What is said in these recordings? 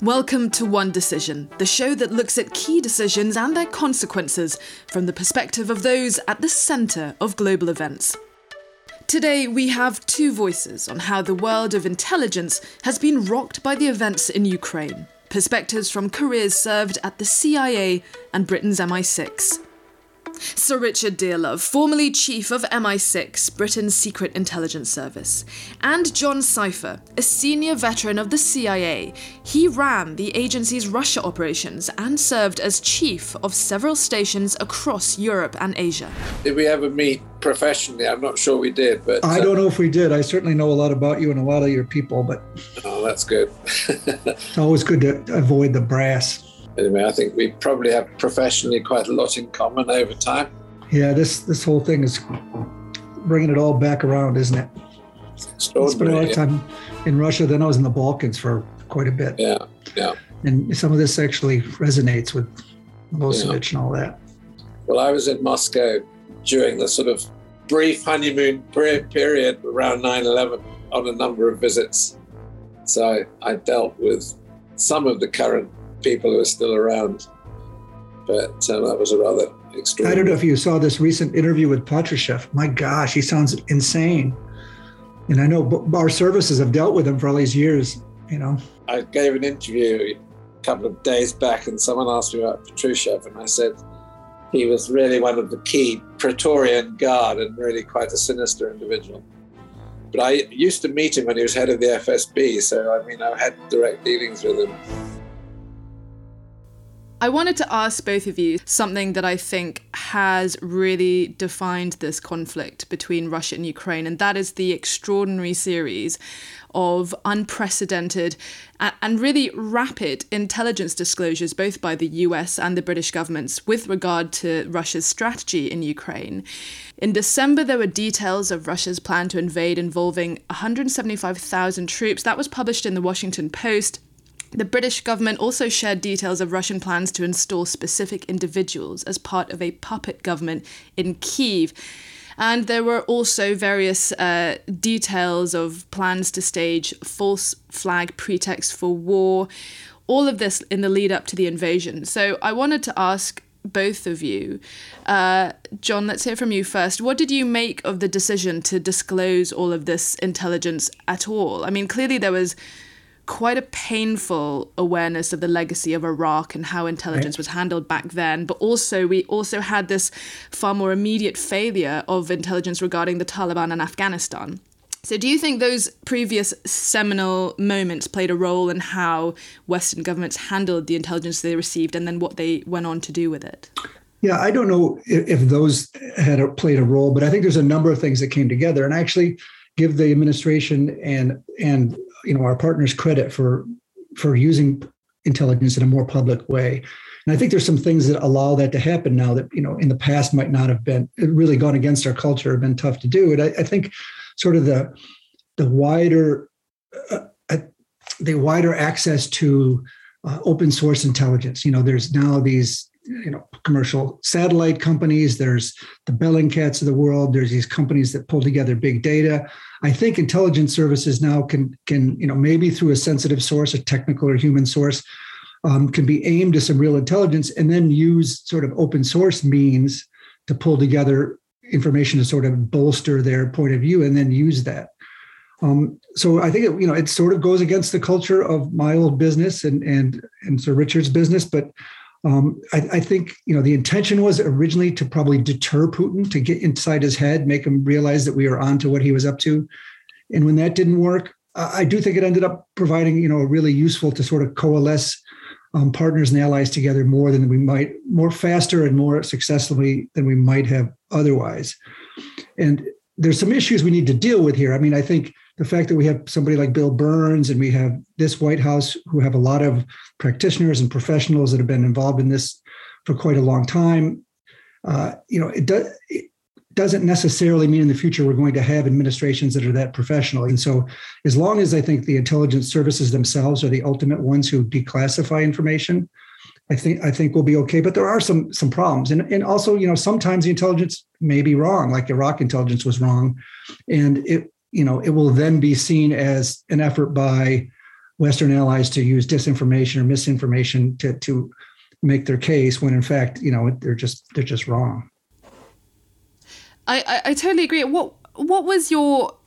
Welcome to One Decision, the show that looks at key decisions and their consequences from the perspective of those at the centre of global events. Today, we have two voices on how the world of intelligence has been rocked by the events in Ukraine. Perspectives from careers served at the CIA and Britain's MI6. Sir Richard Dearlove, formerly chief of MI6, Britain's Secret Intelligence Service, and John Sipher, a senior veteran of the CIA. He ran the agency's Russia operations and served as chief of several stations across Europe and Asia. Did we ever meet professionally? I'm not sure we did, but I don't uh, know if we did. I certainly know a lot about you and a lot of your people, but oh, that's good. it's always good to avoid the brass anyway, I think we probably have professionally quite a lot in common over time. Yeah, this this whole thing is bringing it all back around, isn't it? Extraordinary. Spent a lot of time in Russia. Then I was in the Balkans for quite a bit. Yeah, yeah. And some of this actually resonates with Milosevic yeah. and all that. Well, I was in Moscow during the sort of brief honeymoon period around 9/11 on a number of visits. So I dealt with some of the current people who are still around. But um, that was a rather extreme. I don't know if you saw this recent interview with Patrushev. My gosh, he sounds insane. And I know our services have dealt with him for all these years, you know. I gave an interview a couple of days back and someone asked me about Patrushev and I said he was really one of the key Praetorian Guard and really quite a sinister individual. But I used to meet him when he was head of the FSB, so I mean, I had direct dealings with him. I wanted to ask both of you something that I think has really defined this conflict between Russia and Ukraine, and that is the extraordinary series of unprecedented and really rapid intelligence disclosures, both by the US and the British governments, with regard to Russia's strategy in Ukraine. In December, there were details of Russia's plan to invade involving 175,000 troops. That was published in the Washington Post. The British government also shared details of Russian plans to install specific individuals as part of a puppet government in Kiev. And there were also various uh, details of plans to stage false flag pretext for war, all of this in the lead up to the invasion. So I wanted to ask both of you. Uh, John, let's hear from you first. What did you make of the decision to disclose all of this intelligence at all? I mean, clearly there was quite a painful awareness of the legacy of Iraq and how intelligence right. was handled back then. But also, we also had this far more immediate failure of intelligence regarding the Taliban and Afghanistan. So, do you think those previous seminal moments played a role in how Western governments handled the intelligence they received and then what they went on to do with it? Yeah, I don't know if, those had played a role, but I think there's a number of things that came together. And actually, give the administration and and you know our partners credit for for using intelligence in a more public way. And I think there's some things that allow that to happen now that you know in the past might not have been really gone against our culture, have been tough to do. And I, I think sort of the the wider uh, uh, the wider access to uh, open source intelligence. You know, there's now these you know commercial satellite companies. There's the bellingcats of the world. There's these companies that pull together big data. I think intelligence services now can can you know maybe through a sensitive source a technical or human source um, can be aimed to some real intelligence and then use sort of open source means to pull together information to sort of bolster their point of view and then use that. Um, so I think it, you know it sort of goes against the culture of my old business and and and Sir Richard's business, but um, I, I, think you know the intention was originally to probably deter Putin to get inside his head, make him realize that we are on to what he was up to. And when that didn't work, I do think it ended up providing you know a really useful to sort of coalesce um, partners and allies together more than we might, more faster and more successfully than we might have otherwise. And there's some issues we need to deal with here. I mean, I think the fact that we have somebody like Bill Burns and we have this White House who have a lot of practitioners and professionals that have been involved in this for quite a long time, uh, you know, it, it doesn't necessarily mean in the future we're going to have administrations that are that professional. And so, as long as I think the intelligence services themselves are the ultimate ones who declassify information, I think I think we'll be okay. But there are some some problems, and and also you know sometimes the intelligence may be wrong, like Iraq intelligence was wrong, and it you know it will then be seen as an effort by Western allies to use disinformation or misinformation to to make their case when in fact you know they're just they're just wrong. I, I, I totally agree. What what was your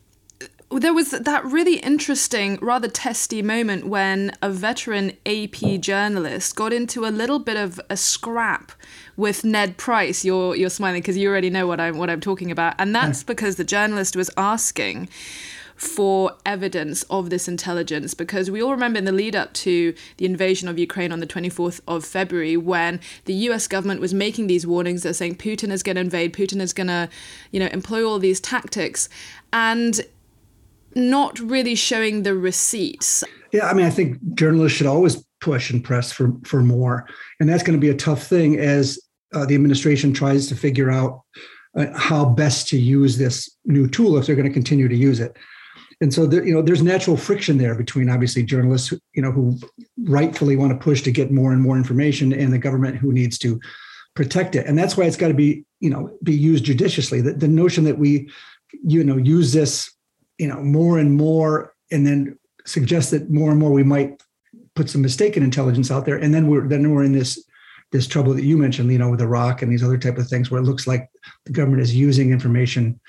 there was that really interesting, rather testy moment when a veteran AP journalist got into a little bit of a scrap with Ned Price. You're you're smiling because you already know what I'm what I'm talking about, and that's hmm. because the journalist was asking for evidence of this intelligence because we all remember in the lead up to the invasion of Ukraine on the 24th of February when the US government was making these warnings they're saying Putin is going to invade Putin is going to you know employ all these tactics. And not really showing the receipts. Yeah, I mean, I think journalists should always push and press for for more, and that's going to be a tough thing as uh, the administration tries to figure out uh, how best to use this new tool if they're going to continue to use it. And so, there, you know, there's natural friction there between obviously journalists, who, you know, who rightfully want to push to get more and more information, and the government who needs to protect it. And that's why it's got to be, you know, be used judiciously. The, the notion that we, you know, use this you know more and more and then suggest that more and more we might put some mistaken intelligence out there. And then we're then we're in this this trouble that you mentioned you know with iraq and these other type of things where it looks like the government is using information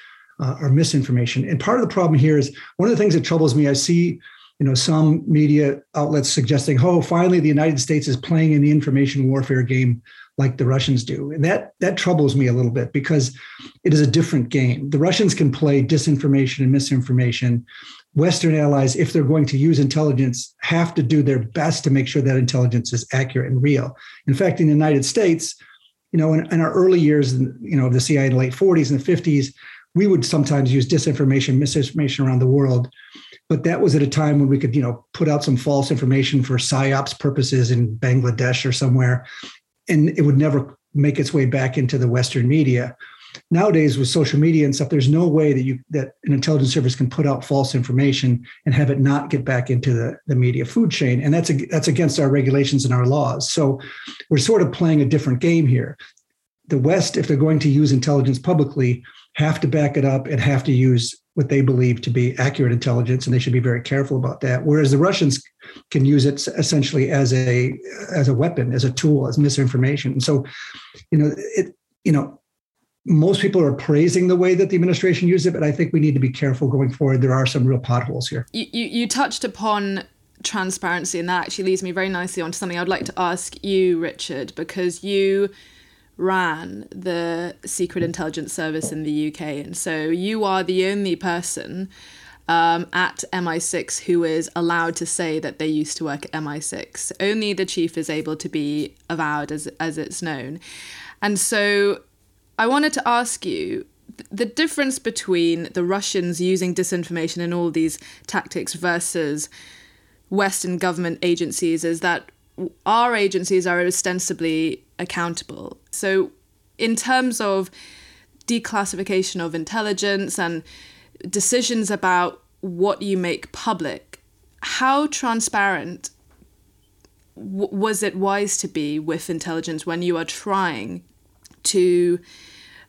uh, or misinformation. And part of the problem here is one of the things that troubles me i see you know some media outlets suggesting oh finally the united states is playing in the information warfare game like the Russians do. And that that troubles me a little bit because it is a different game. The Russians can play disinformation and misinformation. Western allies, if they're going to use intelligence, have to do their best to make sure that intelligence is accurate and real. In fact, in the United States, you know, in, in our early years, you know, of the CIA in the late 40s and the 50s, we would sometimes use disinformation, misinformation around the world. But that was at a time when we could, you know, put out some false information for psyops purposes in Bangladesh or somewhere, and it would never make its way back into the Western media. Nowadays, with social media and stuff, there's no way that you that an intelligence service can put out false information and have it not get back into the, the media food chain, and that's a, that's against our regulations and our laws. So, we're sort of playing a different game here. The West, if they're going to use intelligence publicly, have to back it up and have to use what they believe to be accurate intelligence, and they should be very careful about that. Whereas the Russians can use it essentially as a as a weapon, as a tool, as misinformation. So, you know, it you know, most people are praising the way that the administration used it, but I think we need to be careful going forward. There are some real potholes here. You you, you touched upon transparency, and that actually leads me very nicely onto something I'd like to ask you, Richard, because you ran the Secret Intelligence Service in the UK. And so you are the only person um, at MI6 who is allowed to say that they used to work at MI6. Only the chief is able to be avowed as, as it's known. And so I wanted to ask you the difference between the Russians using disinformation and all these tactics versus Western government agencies is that our agencies are ostensibly accountable. So, in terms of declassification of intelligence and decisions about what you make public, how transparent w- was it wise to be with intelligence when you are trying to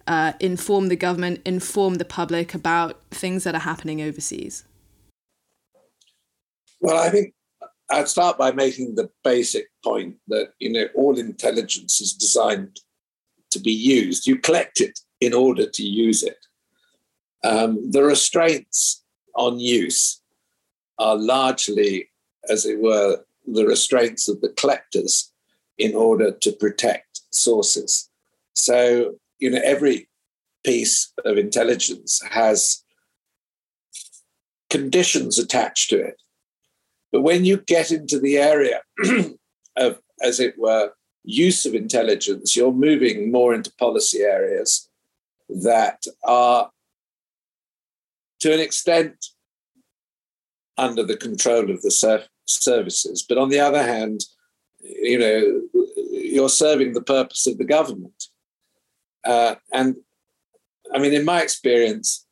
uh, inform the government, inform the public about things that are happening overseas? Well, I think I'd start by making the basic point that you know all intelligence is designed to be used. You collect it in order to use it. Um, the restraints on use are largely, as it were, the restraints of the collectors in order to protect sources. So, you know, every piece of intelligence has conditions attached to it. But when you get into the area of, as it were, use of intelligence, you're moving more into policy areas that are, to an extent, under the control of the ser- services. But on the other hand, you know, you're serving the purpose of the government. Uh, and I mean, in my experience,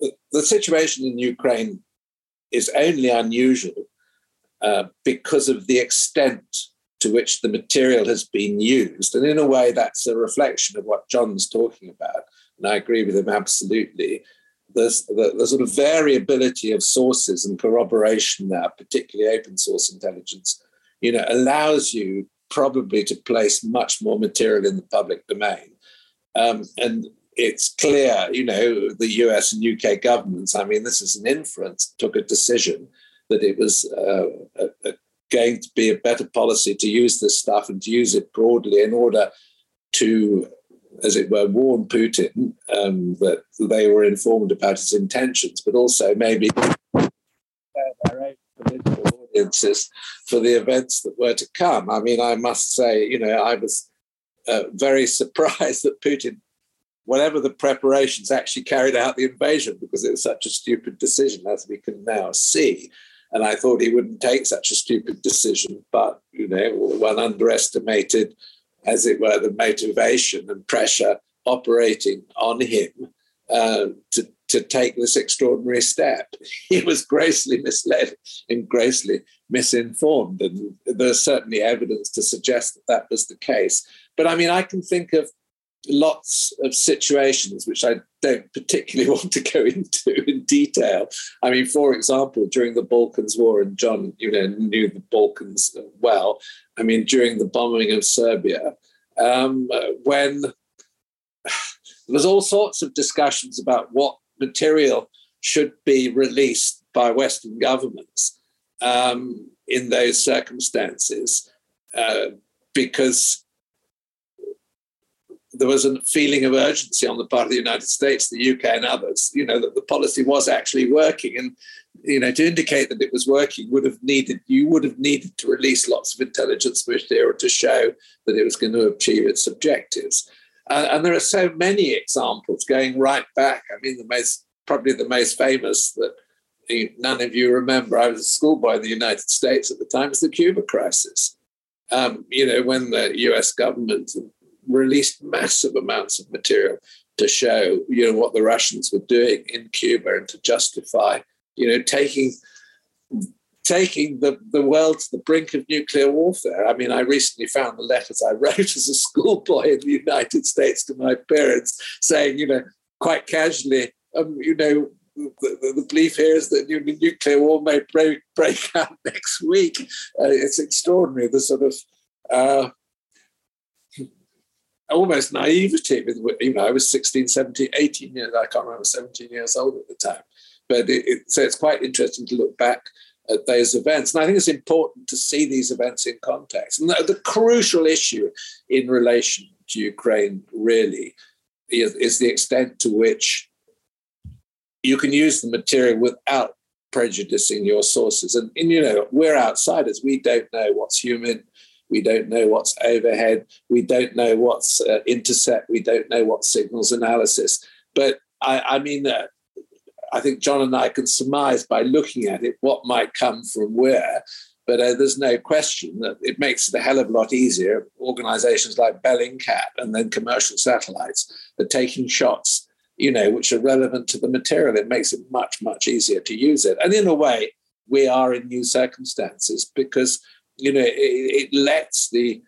the, the situation in Ukraine is only unusual uh, because of the extent to which the material has been used. And in a way, that's a reflection of what John's talking about. And I agree with him absolutely the, the, sort of variability of sources and corroboration there, particularly open source intelligence, you know, allows you probably to place much more material in the public domain. Um, and it's clear, you know, the US and UK governments, I mean, this is an inference, took a decision that it was uh, a, a going to be a better policy to use this stuff and to use it broadly in order to as it were, warn Putin um, that they were informed about his intentions, but also maybe their own political audiences for the events that were to come. I mean, I must say, you know, I was uh, very surprised that Putin, whatever the preparations, actually carried out the invasion because it was such a stupid decision, as we can now see. And I thought he wouldn't take such a stupid decision, but you know, one underestimated as it were, the motivation and pressure operating on him uh, to, to take this extraordinary step. He was grossly misled and grossly misinformed. And there's certainly evidence to suggest that that was the case. But I mean, I can think of lots of situations which I don't particularly want to go into detail. I mean, for example, during the Balkans War, and John, you know, knew the Balkans well. I mean, during the bombing of Serbia, um, when there was all sorts of discussions about what material should be released by Western governments um, in those circumstances, uh, because there was a feeling of urgency on the part of the United States, the UK, and others, you know, that the policy was actually working. And, you know, to indicate that it was working would have needed, you would have needed to release lots of intelligence material to show that it was going to achieve its objectives. Uh, and there are so many examples going right back. I mean, the most, probably the most famous that none of you remember, I was a schoolboy in the United States at the time, was the Cuba crisis. Um, you know, when the US government released massive amounts of material to show, you know, what the Russians were doing in Cuba and to justify, you know, taking taking the, the world to the brink of nuclear warfare. I mean, I recently found the letters I wrote as a schoolboy in the United States to my parents saying, you know, quite casually, um, you know, the, the, belief here is that nuclear war may break, break out next week. Uh, it's extraordinary, the sort of uh, almost naivety with you know i was 16 17 18 years i can't remember 17 years old at the time. But it, it, so it's quite interesting to look back at those events. And i think it's important to see these events in context. And the, the crucial issue in relation to ukraine really is, is the extent to which you can use the material without prejudicing your sources. And, and you know we're outsiders. We don't know what's human we don't know what's overhead. We don't know what's uh, intercept. We don't know what signals analysis. But I, I mean, uh, I think John and I can surmise by looking at it what might come from where. But uh, there's no question that it makes it a hell of a lot easier. Organizations like Bellingcat and then commercial satellites are taking shots, you know, which are relevant to the material. It makes it much, much easier to use it. And in a way, we are in new circumstances because you know, it, it lets the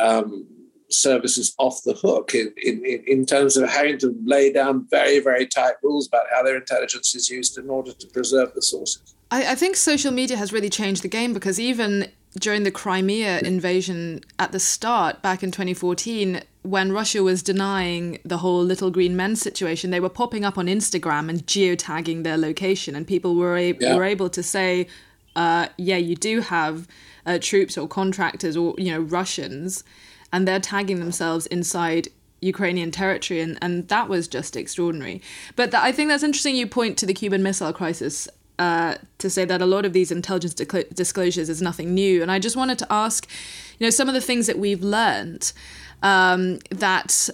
um, services off the hook in, in, in terms of having to lay down very, very tight rules about how their intelligence is used in order to preserve the sources. I, I think social media has really changed the game because even during the Crimea invasion at the start, back in 2014, when Russia was denying the whole little green men situation, they were popping up on Instagram and geotagging their location, and people were, a- yeah. were able to say, uh, yeah, you do have uh, troops or contractors or you know Russians, and they're tagging themselves inside Ukrainian territory, and, and that was just extraordinary. But I think that's interesting. You point to the Cuban Missile Crisis uh, to say that a lot of these intelligence disclosures is nothing new, and I just wanted to ask, you know, some of the things that we've learned um, that.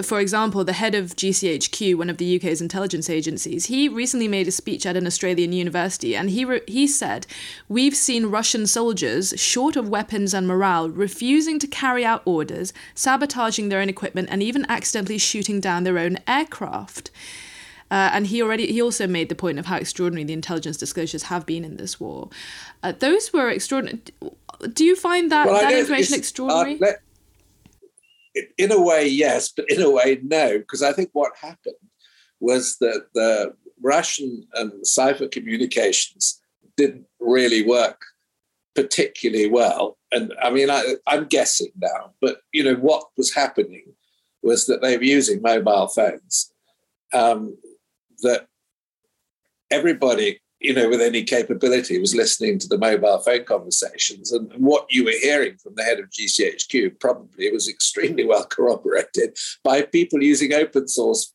For example, the head of GCHQ, one of the UK's intelligence agencies, he recently made a speech at an Australian university and he, re- he said, We've seen Russian soldiers, short of weapons and morale, refusing to carry out orders, sabotaging their own equipment, and even accidentally shooting down their own aircraft. Uh, and he already he also made the point of how extraordinary the intelligence disclosures have been in this war. Uh, those were extraordinary. Do you find that, well, that information uh, extraordinary? Uh, in a way, yes, but in a way, no, because I think what happened was that the Russian and cipher communications didn't really work particularly well. And I mean, I, I'm guessing now, but you know what was happening was that they were using mobile phones. Um, that everybody, you know, with any capability was listening to the mobile phone conversations, and, what you were hearing from the head of GCHQ probably was extremely well corroborated by people using open source.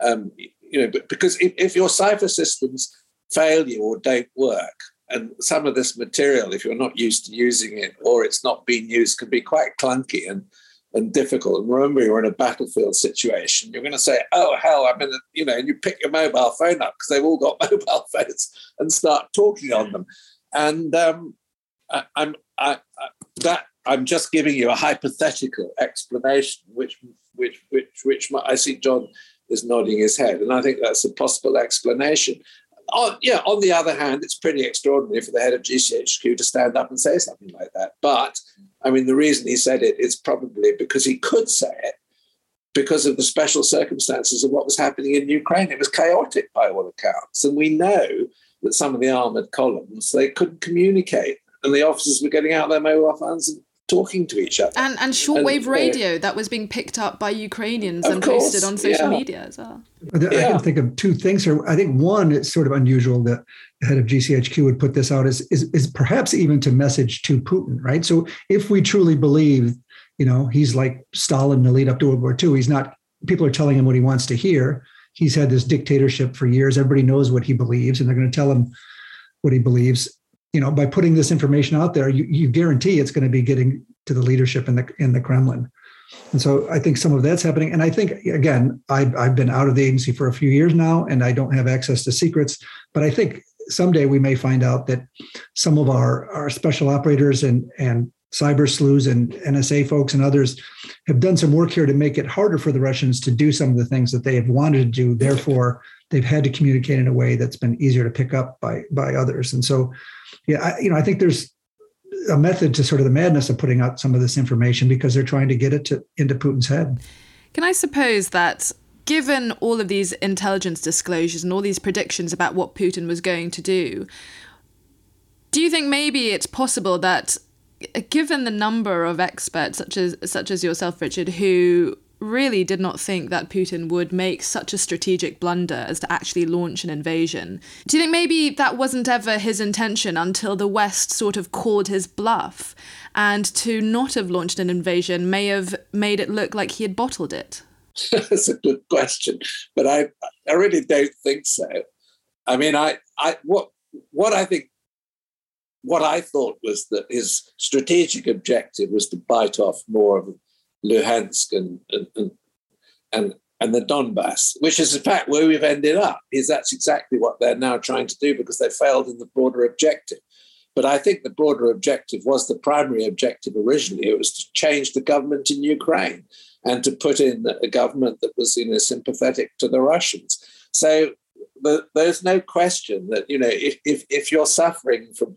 Um, you know, because if, if your cipher systems fail you or don't work, and some of this material, if you're not used to using it or it's not being used, can be quite clunky and and difficult. And remember, you're in a battlefield situation. You're going to say, "Oh hell, I'm in," a, you know, and you pick your mobile phone up because they've all got mobile phones and start talking on them. And um, I, I'm I, I, that I'm just giving you a hypothetical explanation, which which which which I see John is nodding his head, and I think that's a possible explanation on, yeah, on the other hand, it's pretty extraordinary for the head of GCHQ to stand up and say something like that. But I mean, the reason he said it is probably because he could say it because of the special circumstances of what was happening in Ukraine. It was chaotic by all accounts. And we know that some of the armored columns, they couldn't communicate. And the officers were getting out their mobile phones and talking to each other. And and shortwave and, uh, radio that was being picked up by Ukrainians and course, posted on social yeah. media as well. I can think of two things here. I think one, it's sort of unusual that the head of GCHQ would put this out is, is, is perhaps even to message to Putin, right? So if we truly believe, you know, he's like Stalin in the lead up to World War II, he's not, people are telling him what he wants to hear. He's had this dictatorship for years. Everybody knows what he believes, and they're going to tell him what he believes you know, by putting this information out there, you, you guarantee it's going to be getting to the leadership in the in the Kremlin. And so I think some of that's happening. And I think again, I've, I've been out of the agency for a few years now, and I don't have access to secrets. But I think someday we may find out that some of our our special operators and and cyber sleuths and NSA folks and others have done some work here to make it harder for the Russians to do some of the things that they have wanted to do. Therefore, they've had to communicate in a way that's been easier to pick up by by others. And so yeah, I, you know, I think there's a method to sort of the madness of putting out some of this information because they're trying to get it to into Putin's head. Can I suppose that given all of these intelligence disclosures and all these predictions about what Putin was going to do, do you think maybe it's possible that given the number of experts such as such as yourself Richard who really did not think that Putin would make such a strategic blunder as to actually launch an invasion. Do you think maybe that wasn't ever his intention until the West sort of called his bluff? And to not have launched an invasion may have made it look like he had bottled it? That's a good question, but I, I really don't think so. I mean, I, I, what, what I think, what I thought was that his strategic objective was to bite off more of Luhansk and, and, and, and the Donbass, which is in fact where we've ended up, is that's exactly what they're now trying to do because they failed in the broader objective. But I think the broader objective was the primary objective originally. It was to change the government in Ukraine and to put in a government that was you know, sympathetic to the Russians. So the, there's no question that you know if, if, if you're suffering from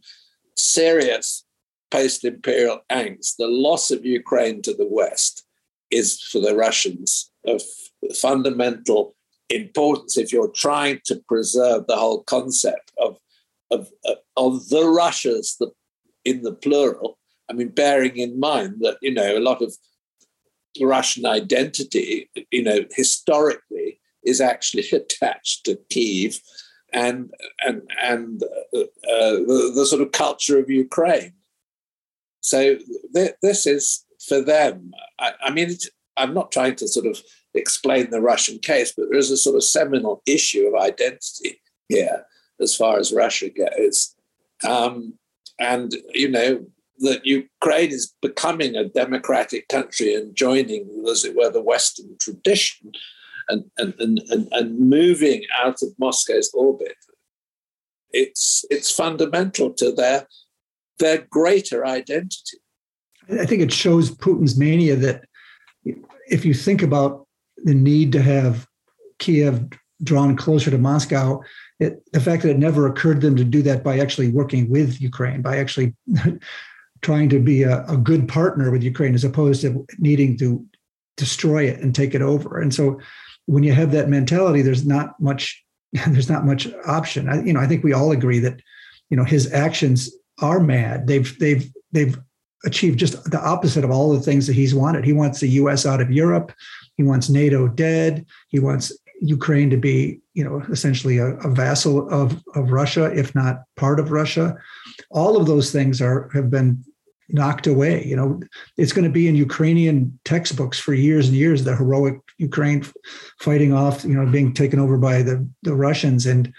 serious post imperial angst, the loss of Ukraine to the West is for the Russians of fundamental importance if you're trying to preserve the whole concept of, of, of the Russias the, in the plural. I mean, bearing in mind that, you know, a lot of Russian identity, you know, historically is actually attached to Kiev and and and uh, uh, the, the, sort of culture of Ukraine. So th- this is for them. I, I mean, I'm not trying to sort of explain the Russian case, but there is a sort of seminal issue of identity here as far as Russia goes. Um, and, you know, that Ukraine is becoming a democratic country and joining, as it were, the Western tradition and, and, and, and, and moving out of Moscow's orbit. It's, it's fundamental to their their greater identity. I think it shows Putin's mania that if you think about the need to have Kiev drawn closer to Moscow, it, the fact that it never occurred to them to do that by actually working with Ukraine, by actually trying to be a, a, good partner with Ukraine as opposed to needing to destroy it and take it over. And so when you have that mentality, there's not much there's not much option. I, you know, I think we all agree that you know his actions are mad. They've they've they've achieved just the opposite of all the things that he's wanted. He wants the U.S. out of Europe. He wants NATO dead. He wants Ukraine to be, you know, essentially a, a, vassal of, of Russia, if not part of Russia. All of those things are have been knocked away. You know, it's going to be in Ukrainian textbooks for years and years. The heroic Ukraine fighting off, you know, being taken over by the the Russians, and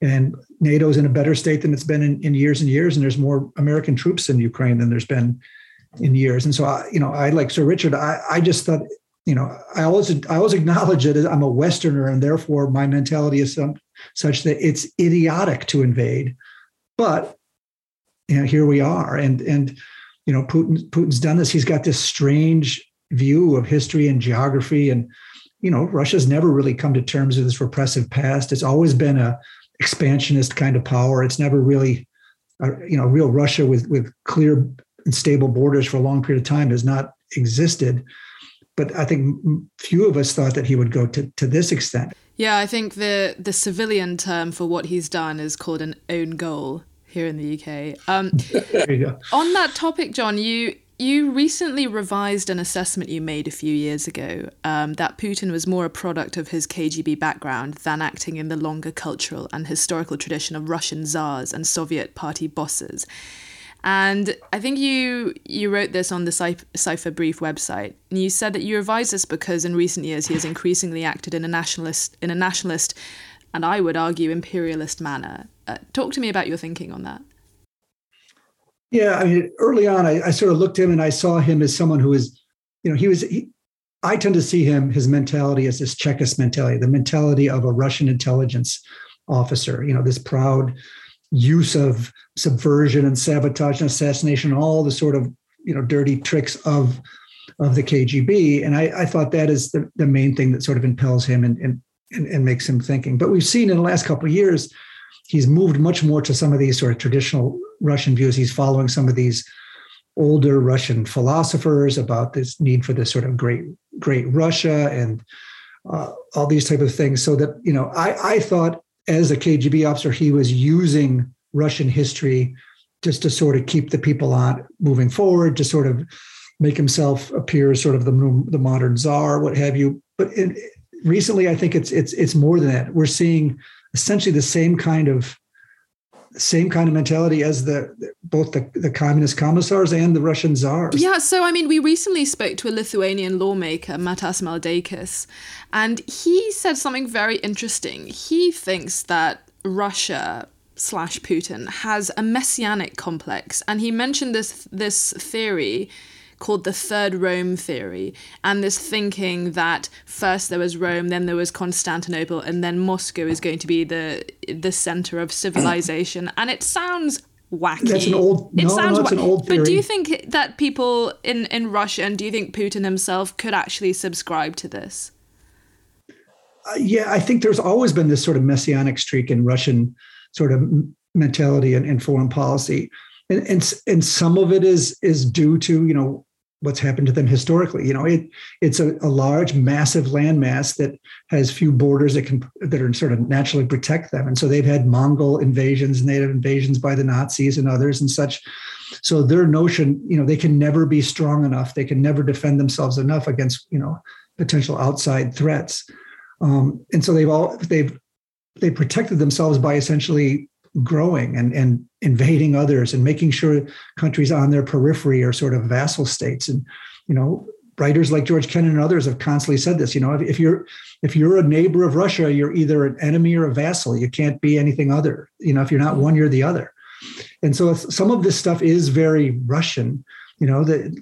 and NATO's in a better state than it's been in, in years and years. And there's more American troops in Ukraine than there's been in years. And so, I, you know, I like Sir Richard. I, I just thought you know, I always I always acknowledge as I'm a Westerner, and therefore my mentality is some, such that it's idiotic to invade. But you know, here we are, and and you know, Putin Putin's done this. He's got this strange view of history and geography, and you know, Russia's never really come to terms with this repressive past. It's always been a expansionist kind of power. It's never really, uh, you know, real Russia with with clear and stable borders for a long period of time has not existed but I think few of us thought that he would go to, to this extent. Yeah, I think the the civilian term for what he's done is called an own goal here in the UK. Um, there you go. On that topic, John, you you recently revised an assessment you made a few years ago um, that Putin was more a product of his KGB background than acting in the longer cultural and historical tradition of Russian czars and Soviet party bosses. And I think you you wrote this on the Cipher Brief website. And you said that you revised this because in recent years he has increasingly acted in a nationalist in a nationalist and I would argue imperialist manner. Uh, talk to me about your thinking on that. Yeah, I mean, early on, I, I, sort of looked at him and I saw him as someone who is, you know, he was. He, I tend to see him his mentality as this Chekist mentality, the mentality of a Russian intelligence officer. You know, this proud use of subversion and sabotage and assassination, all the sort of you know dirty tricks of of the KGB. And I, I thought that is the, the main thing that sort of impels him and, and and, and makes him thinking. But we've seen in the last couple of years, he's moved much more to some of these sort of traditional Russian views. He's following some of these older Russian philosophers about this need for this sort of great great Russia and uh, all these type of things. So that you know, I I thought as a KGB officer, he was using Russian history just to sort of keep the people on moving forward, to sort of make himself appear as sort of the, the modern czar, what have you. But in, recently, I think it's it's it's more than that. We're seeing essentially the same kind of same kind of mentality as the both the, the communist commissars and the Russian czars. Yeah, so I mean, we recently spoke to a Lithuanian lawmaker, Matas Maldeikis, and he said something very interesting. He thinks that Russia slash Putin has a messianic complex, and he mentioned this this theory called the third Rome theory, and this thinking that first there was Rome, then there was Constantinople, and then Moscow is going to be the the center of civilization. and it sounds wacky. That's an old. It no, sounds no, an old theory. But do you think that people in in Russia, and do you think Putin himself could actually subscribe to this? Uh, yeah, I think there's always been this sort of messianic streak in Russian sort of mentality and, and foreign policy. And, and, and some of it is is due to you know what's happened to them historically. You know, it it's a, a, large, massive landmass that has few borders that can that are sort of naturally protect them, and so they've had Mongol invasions, native invasions by the Nazis and others and such. So their notion, you know, they can never be strong enough. They can never defend themselves enough against you know potential outside threats. Um, and so they've all they've they protected themselves by essentially growing and, and invading others and making sure countries on their periphery are sort of vassal states. And, you know, writers like George Kennan and others have constantly said this, you know, if, if you're if you're a neighbor of Russia, you're either an enemy or a vassal. You can't be anything other. You know, if you're not one, you're the other. And so some of this stuff is very Russian, you know, the,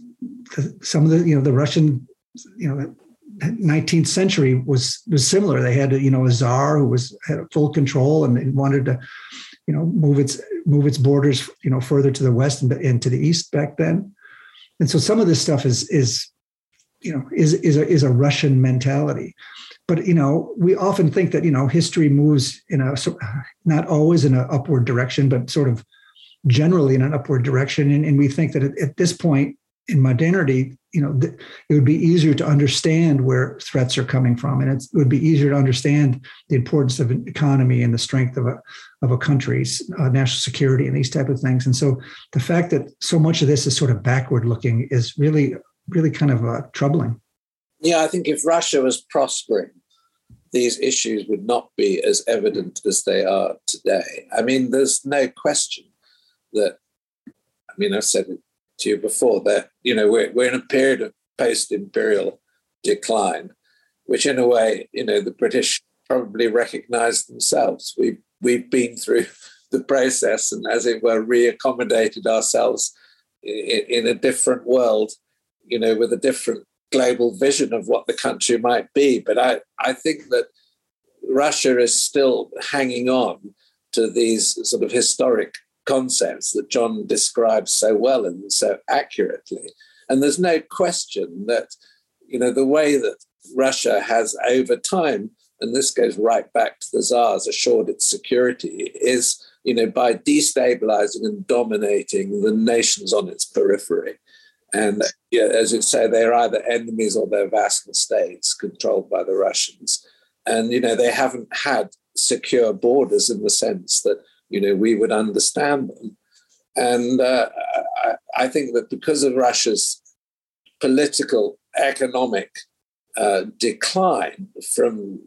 some of the, you know, the Russian, you know, 19th century was was similar. They had you know a czar who was had full control and wanted to you know move its move its borders you know further to the west and, and to the east back then. And so some of this stuff is is you know is is a, is a Russian mentality. But you know we often think that you know history moves in a not always in an upward direction, but sort of generally in an upward direction. And, and we think that at, at this point in modernity, you know, th- it would be easier to understand where threats are coming from, and it would be easier to understand the importance of an economy and the strength of a of a country's uh, national security and these type of things. And so, the fact that so much of this is sort of backward looking is really, really kind of uh, troubling. Yeah, I think if Russia was prospering, these issues would not be as evident as they are today. I mean, there's no question that. I mean, I've said it to you before that you know we're we're in a period of post-imperial decline, which in a way you know the British probably recognise themselves. We've we've been through the process and as it were reaccommodated ourselves in, in a different world, you know, with a different global vision of what the country might be. But I, I think that Russia is still hanging on to these sort of historic concepts that John describes so well and so accurately. And there's no question that, you know, the way that Russia has over time, and this goes right back to the Tsars, assured its security, is, you know, by destabilizing and dominating the nations on its periphery. And as you say, they're either enemies or they're vassal states controlled by the Russians. And, you know, they haven't had secure borders in the sense that you know, we would understand them. And uh, I, I, think that because of Russia's political, economic uh, decline from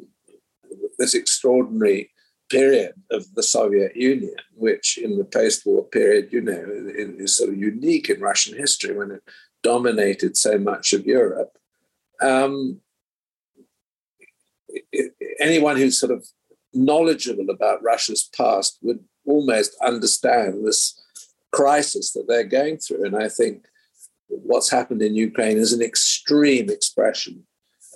this extraordinary period of the Soviet Union, which in the post war period, you know, is sort of unique in Russian history when it dominated so much of Europe. Um, anyone who's sort of knowledgeable about Russia's past would almost understand this crisis that they're going through. And I think what's happened in Ukraine is an extreme expression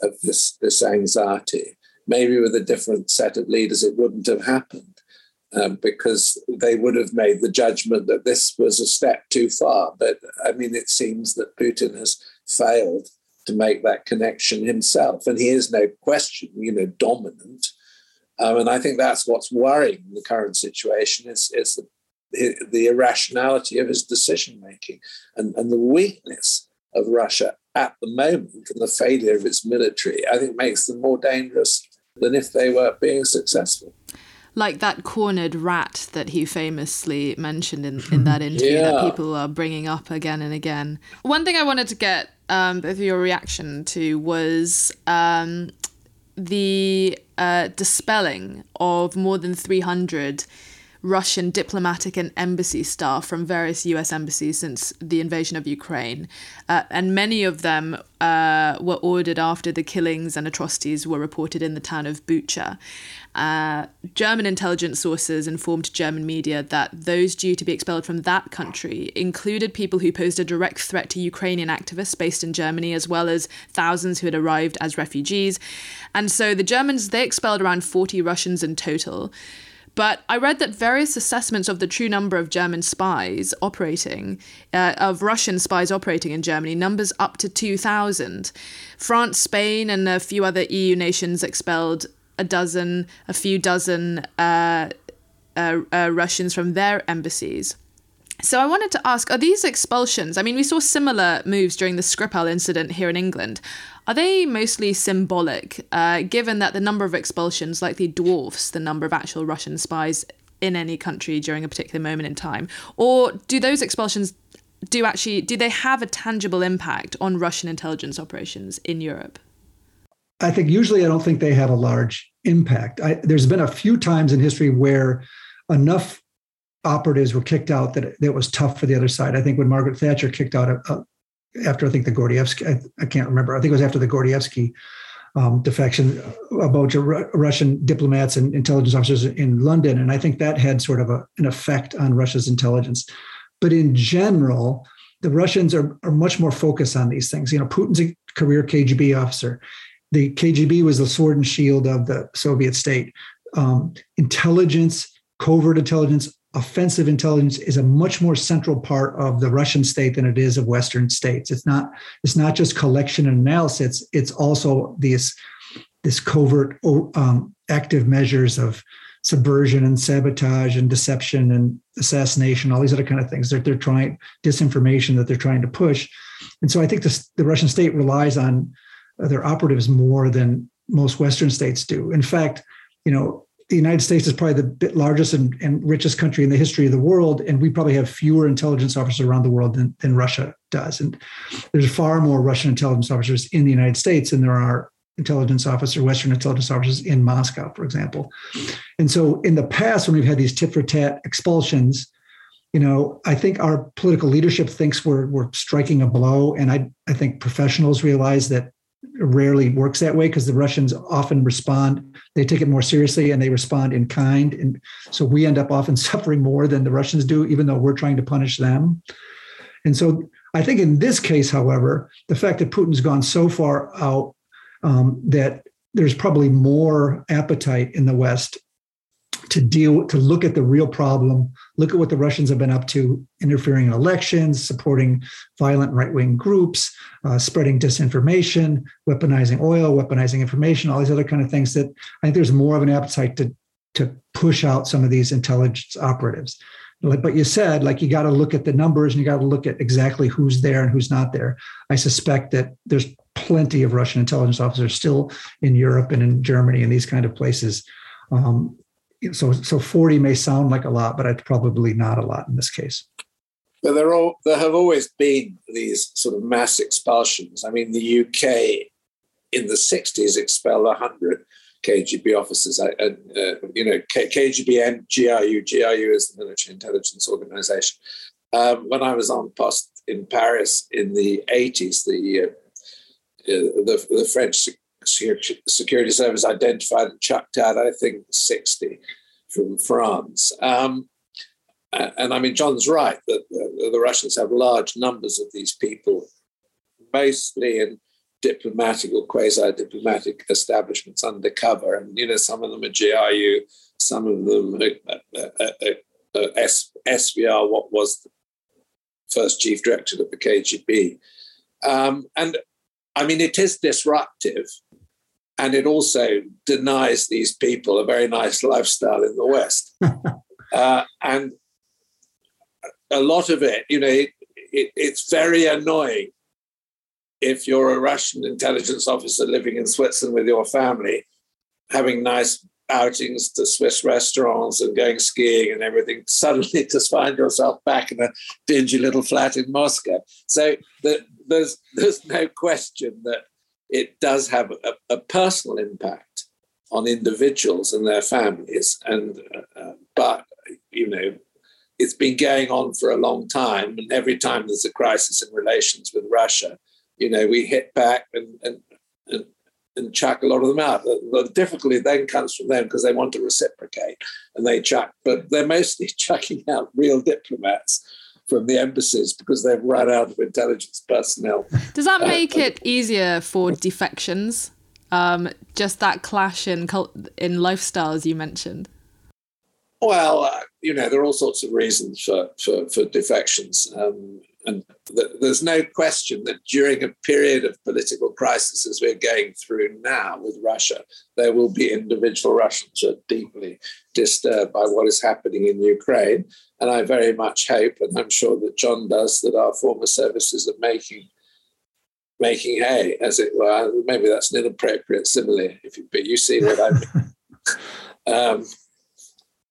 of this, this anxiety. Maybe with a different set of leaders, it wouldn't have happened. Um, because they would have made the judgment that this was a step too far. But I mean, it seems that Putin has failed to make that connection himself, and he is no question, you know, dominant. Um, and I think that's what's worrying the current situation is, is the, the irrationality of his decision making and, and the weakness of Russia at the moment and the failure of its military, I think makes them more dangerous than if they were being successful. Like that cornered rat that he famously mentioned in, in that interview yeah. that people are bringing up again and again. One thing I wanted to get um, both of your reaction to was um, the uh, dispelling of more than 300 Russian diplomatic and embassy staff from various US embassies since the invasion of Ukraine. Uh, and many of them uh, were ordered after the killings and atrocities were reported in the town of Bucha. Uh, German intelligence sources informed German media that those due to be expelled from that country included people who posed a direct threat to Ukrainian activists based in Germany, as well as thousands who had arrived as refugees. And so the Germans, they expelled around 40 Russians in total. But I read that various assessments of the true number of German spies operating, uh, of Russian spies operating in Germany, numbers up to 2,000. France, Spain, and a few other EU nations expelled a dozen, a few dozen uh, uh, uh, Russians from their embassies. So I wanted to ask: Are these expulsions? I mean, we saw similar moves during the Skripal incident here in England. Are they mostly symbolic, uh, given that the number of expulsions likely dwarfs the number of actual Russian spies in any country during a particular moment in time, or do those expulsions do actually do they have a tangible impact on Russian intelligence operations in Europe? I think usually I don't think they have a large impact. I, there's been a few times in history where enough operatives were kicked out that it was tough for the other side. I think when Margaret Thatcher kicked out a, a, after I think the Gordievsky, I, I, can't remember. I think it was after the Gordievsky um, defection, a bunch of Russian diplomats and intelligence officers in London, and I think that had sort of a, an effect on Russia's intelligence. But in general, the Russians are, are much more focused on these things. You know, Putin's a career KGB officer. The KGB was the sword and shield of the Soviet state. Um, intelligence, covert intelligence, offensive intelligence is a much more central part of the Russian state than it is of Western states. It's not it's not just collection and analysis. It's also this this covert um, active measures of subversion and sabotage and deception and assassination, all these other kind of things that they're trying disinformation that they're trying to push. And so I think this, the Russian state relies on their operatives more than most Western states do. In fact, you know, the United States is probably the largest and, and, richest country in the history of the world, and we probably have fewer intelligence officers around the world than, than Russia does. And there's far more Russian intelligence officers in the United States than there are intelligence officers, Western intelligence officers in Moscow, for example. And so, in the past, when we've had these tit for tat expulsions, you know, I think our political leadership thinks we're we're striking a blow, and I I think professionals realize that rarely works that way because the Russians often respond. They take it more seriously and they respond in kind. And so we end up often suffering more than the Russians do, even though we're trying to punish them. And so I think in this case, however, the fact that Putin's gone so far out um, that there's probably more appetite in the West to deal to look at the real problem look at what the russians have been up to interfering in elections supporting violent right-wing groups uh, spreading disinformation weaponizing oil weaponizing information all these other kind of things that i think there's more of an appetite to to push out some of these intelligence operatives. But you said like you got to look at the numbers and you got to look at exactly who's there and who's not there. I suspect that there's plenty of russian intelligence officers still in europe and in germany and these kind of places. Um, so so 40 may sound like a lot, but it's probably not a lot in this case. But there are there have always been these sort of mass expulsions. I mean, the UK in the 60s expelled 100 KGB officers. Uh, you know, KGB and GRU. GRU is the military intelligence organization. Um, when I was on post in Paris in the 80s, the uh, uh, the, the French security service identified and chucked out, I think, 60 from France. Um, and I mean, John's right that the, Russians have large numbers of these people, mostly in diplomatic or quasi diplomatic establishments undercover. And, you know, some of them are GRU, some of them are, are, are, are SVR, what was the first chief director of the KGB. Um, and I mean, it is disruptive and it also denies these people a very nice lifestyle in the West. uh, and a lot of it, you know, it, it, it's very annoying if you're a Russian intelligence officer living in Switzerland with your family, having nice outings to Swiss restaurants and going skiing and everything, suddenly to find yourself back in a dingy little flat in Moscow. So the, there's there's no question that it does have a, a personal impact on individuals and their families. And uh, uh, but you know, it's been going on for a long time, and every time there's a crisis in relations with Russia, you know, we hit back and and and, and chuck a lot of them out. The, the difficulty then comes from them because they want to reciprocate, and they chuck, but they're mostly chucking out real diplomats from the embassies because they've run out of intelligence personnel. Does that make uh, it easier for defections? Um, just that clash in cult- in lifestyles you mentioned. Well, uh, you know, there are all sorts of reasons for for, for defections. Um, and th- there's no question that during a period of political crisis as we're going through now with Russia, there will be individual Russians who are deeply disturbed by what is happening in Ukraine. And I very much hope, and I'm sure that John does, that our former services are making making hay, as it were. Maybe that's an inappropriate simile, if you, but you see what I mean. um,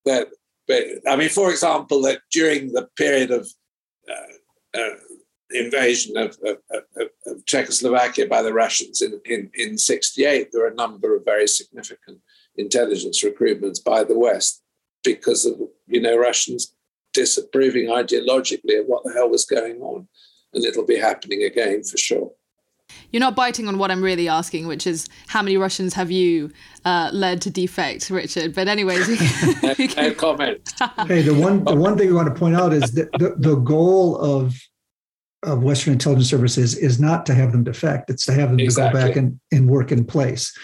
that, but I mean, for example, that during the period of uh, uh, invasion of, of, of, of, Czechoslovakia by the Russians in, in, in 68, there were a number of very significant intelligence recruitments by the West because of, you know, Russians disapproving ideologically of what the hell was going on. And it'll be happening again for sure. You're not biting on what I'm really asking, which is how many Russians have you uh, led to defect, Richard? But anyways, no comment. hey, the one the one thing we want to point out is that the, the goal of of Western intelligence services is not to have them defect; it's to have them exactly. to go back and, and work in place.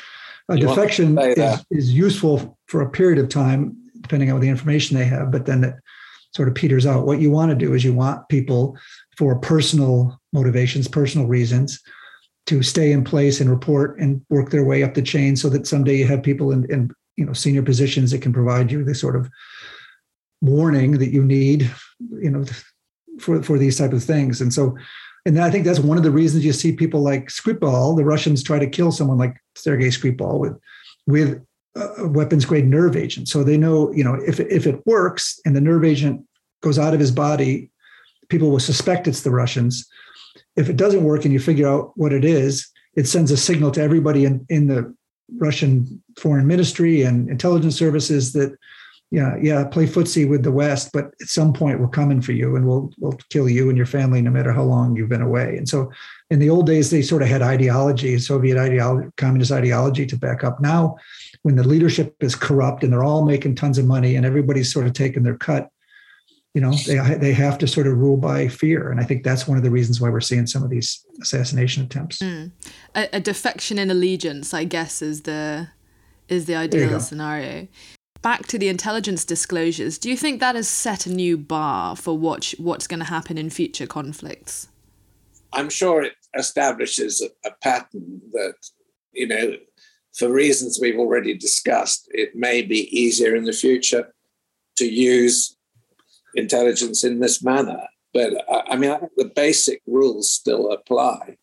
A you defection is, is useful for a period of time, depending on the information they have, but then it sort of peters out. What you want to do is you want people for personal motivations, personal reasons, to stay in place and report and work their way up the chain so that someday you have people in, in you know senior positions that can provide you the sort of warning that you need you know for for these type of things and so and I think that's one of the reasons you see people like Skripal, the Russians try to kill someone like Sergei Skripal with with a weapons grade nerve agent. So they know, you know, if if it works and the nerve agent goes out of his body, people will suspect it's the Russians. If it doesn't work and you figure out what it is, it sends a signal to everybody in, in the Russian foreign ministry and intelligence services that yeah, yeah, play footsie with the West, but at some point we're coming for you and we'll we'll kill you and your family no matter how long you've been away. And so in the old days, they sort of had ideology, Soviet ideology, communist ideology to back up. Now, when the leadership is corrupt and they're all making tons of money and everybody's sort of taking their cut, you know, they they have to sort of rule by fear. And I think that's one of the reasons why we're seeing some of these assassination attempts. Mm. A, a defection in allegiance, I guess, is the is the ideal scenario back to the intelligence disclosures, do you think that has set a new bar for what, what's going to happen in future conflicts? I'm sure it establishes a, a pattern that, you know, for reasons we've already discussed, it may be easier in the future to use intelligence in this manner. But I mean, I think the basic rules still apply,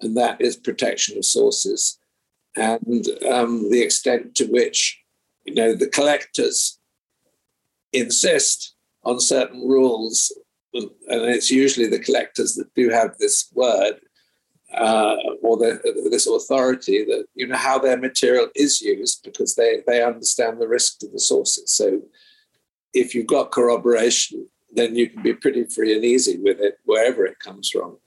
and that is protection of sources and um, the extent to which you know, the collectors insist on certain rules, and it's usually the collectors that do have this word uh, or the, this authority that you know how their material is used because they they understand the risk to the sources. So if you've got corroboration, then you can be pretty free and easy with it wherever it comes from,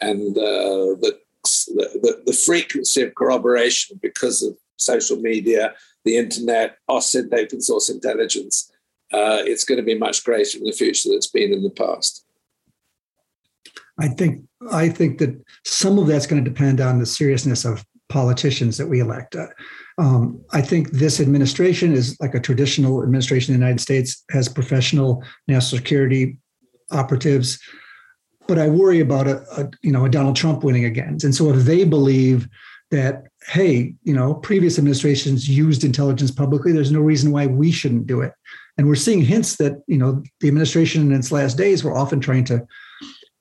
and uh, the, the the frequency of corroboration because of social media the internet, open source intelligence, uh, it's going to be much greater in the future than it's been in the past. I think I think that some of that's going to depend on the seriousness of politicians that we elect. Uh, um, I think this administration is like a traditional administration in the United States has professional national security operatives, but I worry about a, a you know a Donald Trump winning again. And so if they believe that hey you know previous administrations used intelligence publicly. There's no reason why we shouldn't do it. And we're seeing hints that you know the administration in its last days were often trying to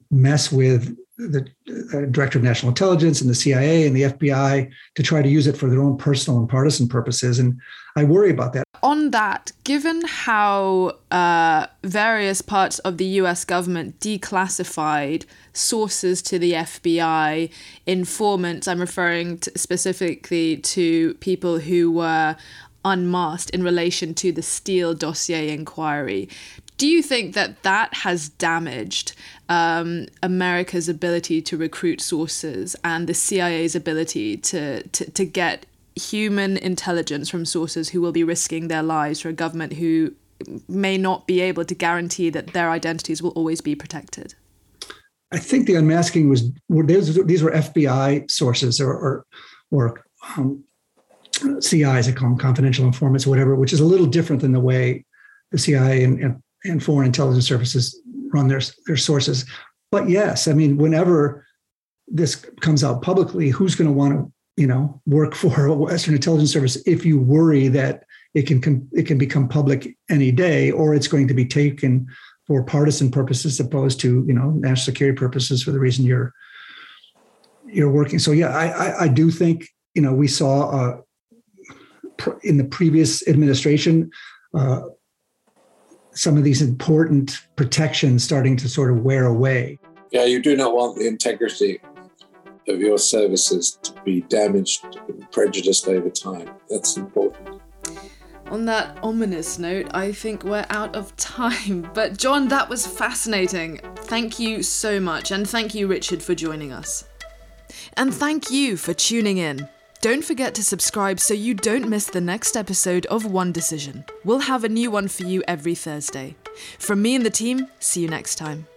mess with the uh, director of national intelligence and the CIA and the FBI to try to use it for their own personal and partisan purposes. And I worry about that. On that, given how uh, various parts of the US government declassified sources to the FBI, informants, I'm referring to specifically to people who were unmasked in relation to the Steele dossier inquiry. Do you think that that has damaged um, America's ability to recruit sources and the CIA's ability to, to, to get human intelligence from sources who will be risking their lives for a government who may not be able to guarantee that their identities will always be protected? I think the unmasking was these were FBI sources or or, or um, CIs, I call them confidential informants, or whatever, which is a little different than the way the CIA and, and and foreign intelligence services run their their sources. But yes, I mean, whenever this comes out publicly, who's going to want to you know work for a Western intelligence service if you worry that it can it can become public any day, or it's going to be taken for partisan purposes, opposed to you know national security purposes for the reason you're you're working. So yeah, I I, I do think you know we saw uh, in the previous administration. Uh, some of these important protections starting to sort of wear away. Yeah, you do not want the integrity of your services to be damaged and prejudiced over time. That's important. On that ominous note, I think we're out of time. But, John, that was fascinating. Thank you so much. And thank you, Richard, for joining us. And thank you for tuning in. Don't forget to subscribe so you don't miss the next episode of One Decision. We'll have a new one for you every Thursday. From me and the team, see you next time.